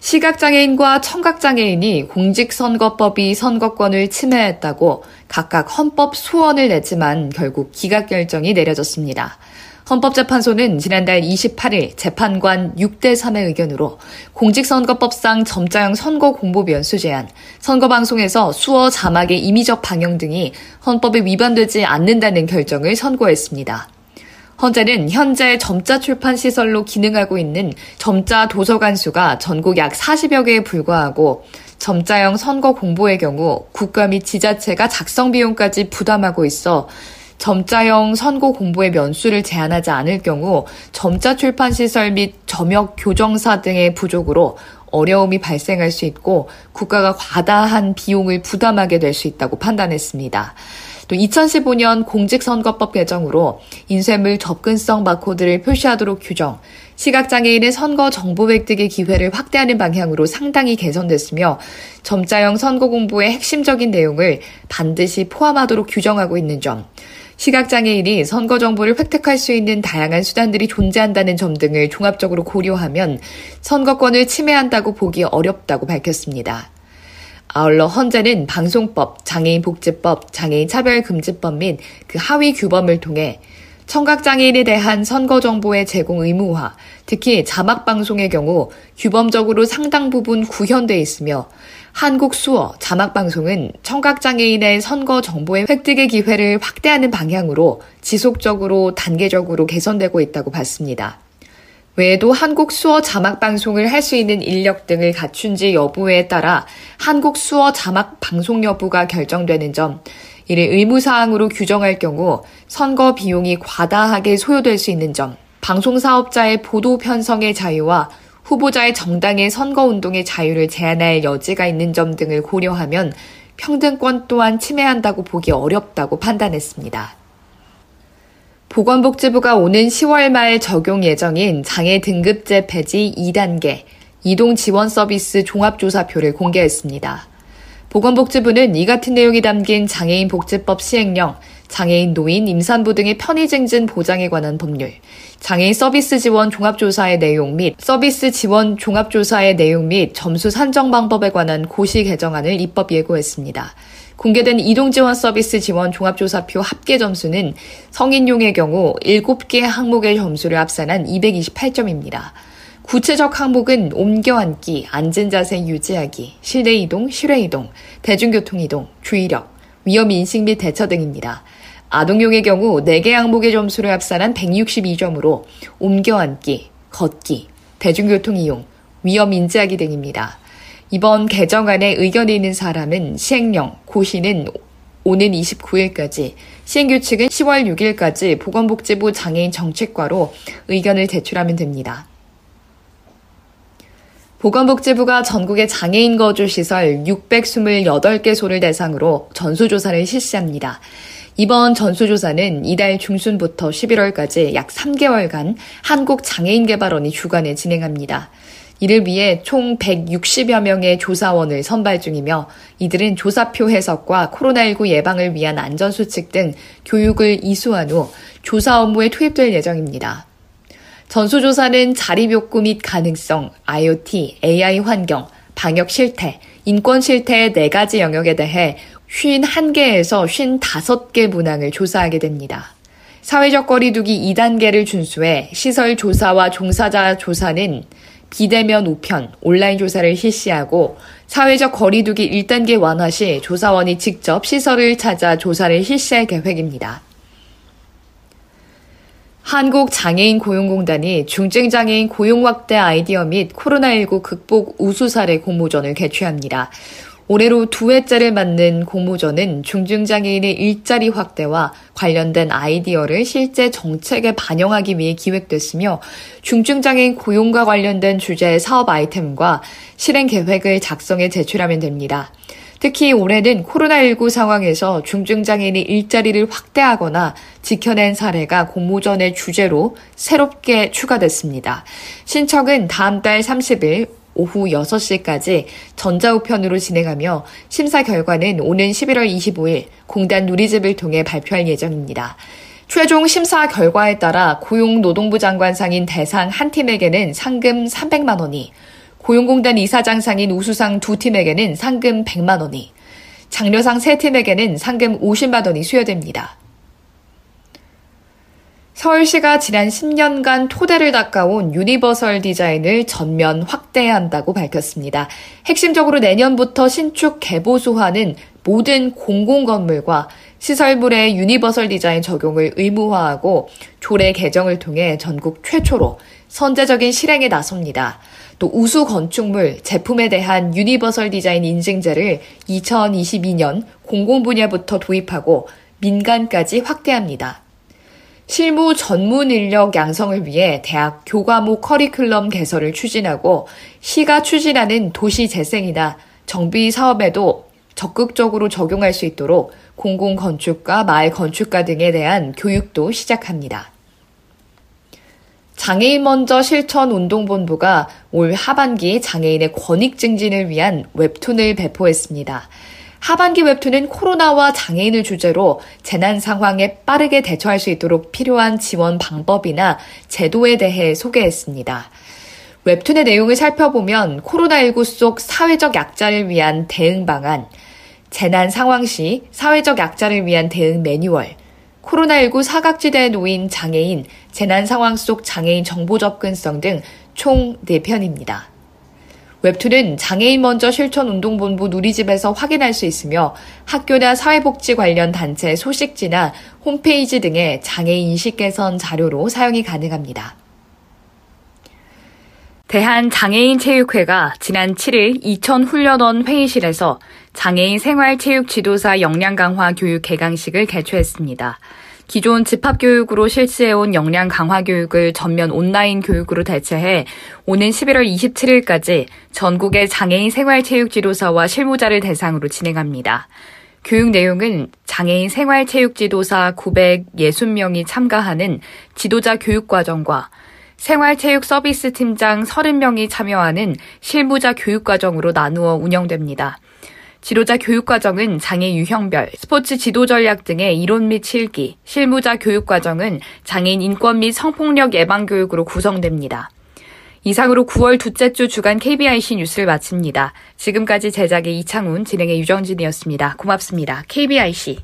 시각장애인과 청각장애인이 공직선거법이 선거권을 침해했다고 각각 헌법 소원을 냈지만 결국 기각 결정이 내려졌습니다. 헌법재판소는 지난달 28일 재판관 6대 3의 의견으로 공직선거법상 점자형 선거 공보 면수 제한, 선거방송에서 수어 자막의 임의적 방영 등이 헌법에 위반되지 않는다는 결정을 선고했습니다. 헌재는 현재 점자 출판 시설로 기능하고 있는 점자 도서관 수가 전국 약 40여 개에 불과하고 점자형 선거 공보의 경우 국가 및 지자체가 작성 비용까지 부담하고 있어 점자형 선거 공보의 면수를 제한하지 않을 경우 점자 출판 시설 및 점역 교정사 등의 부족으로 어려움이 발생할 수 있고 국가가 과다한 비용을 부담하게 될 수 있다고 판단했습니다. 또 2015년 공직선거법 개정으로 인쇄물 접근성 바코드를 표시하도록 규정, 시각장애인의 선거 정보 획득의 기회를 확대하는 방향으로 상당히 개선됐으며 점자형 선거 공부의 핵심적인 내용을 반드시 포함하도록 규정하고 있는 점, 시각장애인이 선거 정보를 획득할 수 있는 다양한 수단들이 존재한다는 점 등을 종합적으로 고려하면 선거권을 침해한다고 보기 어렵다고 밝혔습니다. 아울러 헌재는 방송법, 장애인복지법, 장애인차별금지법 및 그 하위 규범을 통해 청각장애인에 대한 선거정보의 제공 의무화, 특히 자막방송의 경우 규범적으로 상당 부분 구현돼 있으며 한국 수어 자막방송은 청각장애인의 선거 정보의 획득의 기회를 확대하는 방향으로 지속적으로 단계적으로 개선되고 있다고 봤습니다. 외에도 한국 수어 자막 방송을 할 수 있는 인력 등을 갖춘지 여부에 따라 한국 수어 자막 방송 여부가 결정되는 점, 이를 의무사항으로 규정할 경우 선거 비용이 과다하게 소요될 수 있는 점, 방송사업자의 보도 편성의 자유와 후보자의 정당의 선거운동의 자유를 제한할 여지가 있는 점 등을 고려하면 평등권 또한 침해한다고 보기 어렵다고 판단했습니다. 보건복지부가 오는 10월 말 적용 예정인 장애 등급제 폐지 2단계 이동 지원 서비스 종합조사표를 공개했습니다. 보건복지부는 이 같은 내용이 담긴 장애인 복지법 시행령, 장애인 노인, 임산부 등의 편의 증진 보장에 관한 법률, 장애인 서비스 지원 종합조사의 내용 및 서비스 지원 종합조사의 내용 및 점수 산정 방법에 관한 고시 개정안을 입법 예고했습니다. 공개된 이동지원 서비스 지원 종합조사표 합계 점수는 성인용의 경우 7개 항목의 점수를 합산한 228점입니다. 구체적 항목은 옮겨 앉기, 앉은 자세 유지하기, 실내 이동, 실외 이동, 대중교통 이동, 주의력, 위험 인식 및 대처 등입니다. 아동용의 경우 4개 항목의 점수를 합산한 162점으로 옮겨 앉기, 걷기, 대중교통 이용, 위험 인지하기 등입니다. 이번 개정안에 의견이 있는 사람은 시행령, 고시는 오는 29일까지, 시행규칙은 10월 6일까지 보건복지부 장애인 정책과로 의견을 제출하면 됩니다. 보건복지부가 전국의 장애인 거주 시설 628개소를 대상으로 전수조사를 실시합니다. 이번 전수조사는 이달 중순부터 11월까지 약 3개월간 한국장애인개발원이 주관해 진행합니다. 이를 위해 총 160여 명의 조사원을 선발 중이며 이들은 조사표 해석과 코로나19 예방을 위한 안전수칙 등 교육을 이수한 후 조사 업무에 투입될 예정입니다. 전수조사는 자립 욕구 및 가능성, IoT, AI 환경, 방역 실태, 인권 실태의 네 가지 영역에 대해 51개에서 55개 문항을 조사하게 됩니다. 사회적 거리두기 2단계를 준수해 시설 조사와 종사자 조사는 비대면 우편, 온라인 조사를 실시하고 사회적 거리두기 1단계 완화 시 조사원이 직접 시설을 찾아 조사를 실시할 계획입니다. 한국장애인 고용공단이 중증장애인 고용 확대 아이디어 및 코로나19 극복 우수 사례 공모전을 개최합니다. 올해로 두 해째를 맞는 공모전은 중증장애인의 일자리 확대와 관련된 아이디어를 실제 정책에 반영하기 위해 기획됐으며 중증장애인 고용과 관련된 주제의 사업 아이템과 실행 계획을 작성해 제출하면 됩니다. 특히 올해는 코로나19 상황에서 중증장애인이 일자리를 확대하거나 지켜낸 사례가 공모전의 주제로 새롭게 추가됐습니다. 신청은 다음 달 30일 오후 6시까지 전자우편으로 진행하며 심사 결과는 오는 11월 25일 공단 누리집을 통해 발표할 예정입니다. 최종 심사 결과에 따라 고용노동부 장관상인 대상 한 팀에게는 상금 300만 원이, 고용공단 이사장상인 우수상 두 팀에게는 상금 100만 원이, 장려상 세 팀에게는 상금 50만 원이 수여됩니다. 서울시가 지난 10년간 토대를 닦아온 유니버설 디자인을 전면 확대해야 한다고 밝혔습니다. 핵심적으로 내년부터 신축 개보수하는 모든 공공 건물과 시설물의 유니버설 디자인 적용을 의무화하고 조례 개정을 통해 전국 최초로 선제적인 실행에 나섭니다. 또 우수 건축물, 제품에 대한 유니버설 디자인 인증제를 2022년 공공 분야부터 도입하고 민간까지 확대합니다. 실무 전문 인력 양성을 위해 대학 교과목 커리큘럼 개설을 추진하고 시가 추진하는 도시 재생이나 정비 사업에도 적극적으로 적용할 수 있도록 공공 건축과 마을 건축가 등에 대한 교육도 시작합니다. 장애인 먼저 실천 운동본부가 올 하반기 장애인의 권익 증진을 위한 웹툰을 배포했습니다. 하반기 웹툰은 코로나와 장애인을 주제로 재난 상황에 빠르게 대처할 수 있도록 필요한 지원 방법이나 제도에 대해 소개했습니다. 웹툰의 내용을 살펴보면 코로나19 속 사회적 약자를 위한 대응 방안, 재난 상황 시 사회적 약자를 위한 대응 매뉴얼, 코로나19 사각지대에 놓인 장애인, 재난 상황 속 장애인 정보 접근성 등 총 4편입니다. 웹툰은 장애인 먼저 실천 운동본부 누리집에서 확인할 수 있으며 학교나 사회복지 관련 단체 소식지나 홈페이지 등의 장애인 인식 개선 자료로 사용이 가능합니다. 대한장애인체육회가 지난 7일 이천 훈련원 회의실에서 장애인 생활체육 지도사 역량 강화 교육 개강식을 개최했습니다. 기존 집합교육으로 실시해온 역량 강화 교육을 전면 온라인 교육으로 대체해 오는 11월 27일까지 전국의 장애인 생활체육 지도사와 실무자를 대상으로 진행합니다. 교육 내용은 장애인 생활체육 지도사 960명이 참가하는 지도자 교육 과정과 생활체육 서비스 팀장 30명이 참여하는 실무자 교육과정으로 나누어 운영됩니다. 지도자 교육과정은 장애 유형별, 스포츠 지도 전략 등의 이론 및 실기, 실무자 교육과정은 장애인 인권 및 성폭력 예방 교육으로 구성됩니다. 이상으로 9월 둘째 주 주간 KBIC 뉴스를 마칩니다. 지금까지 제작의 이창훈, 진행의 유정진이었습니다. 고맙습니다. KBIC.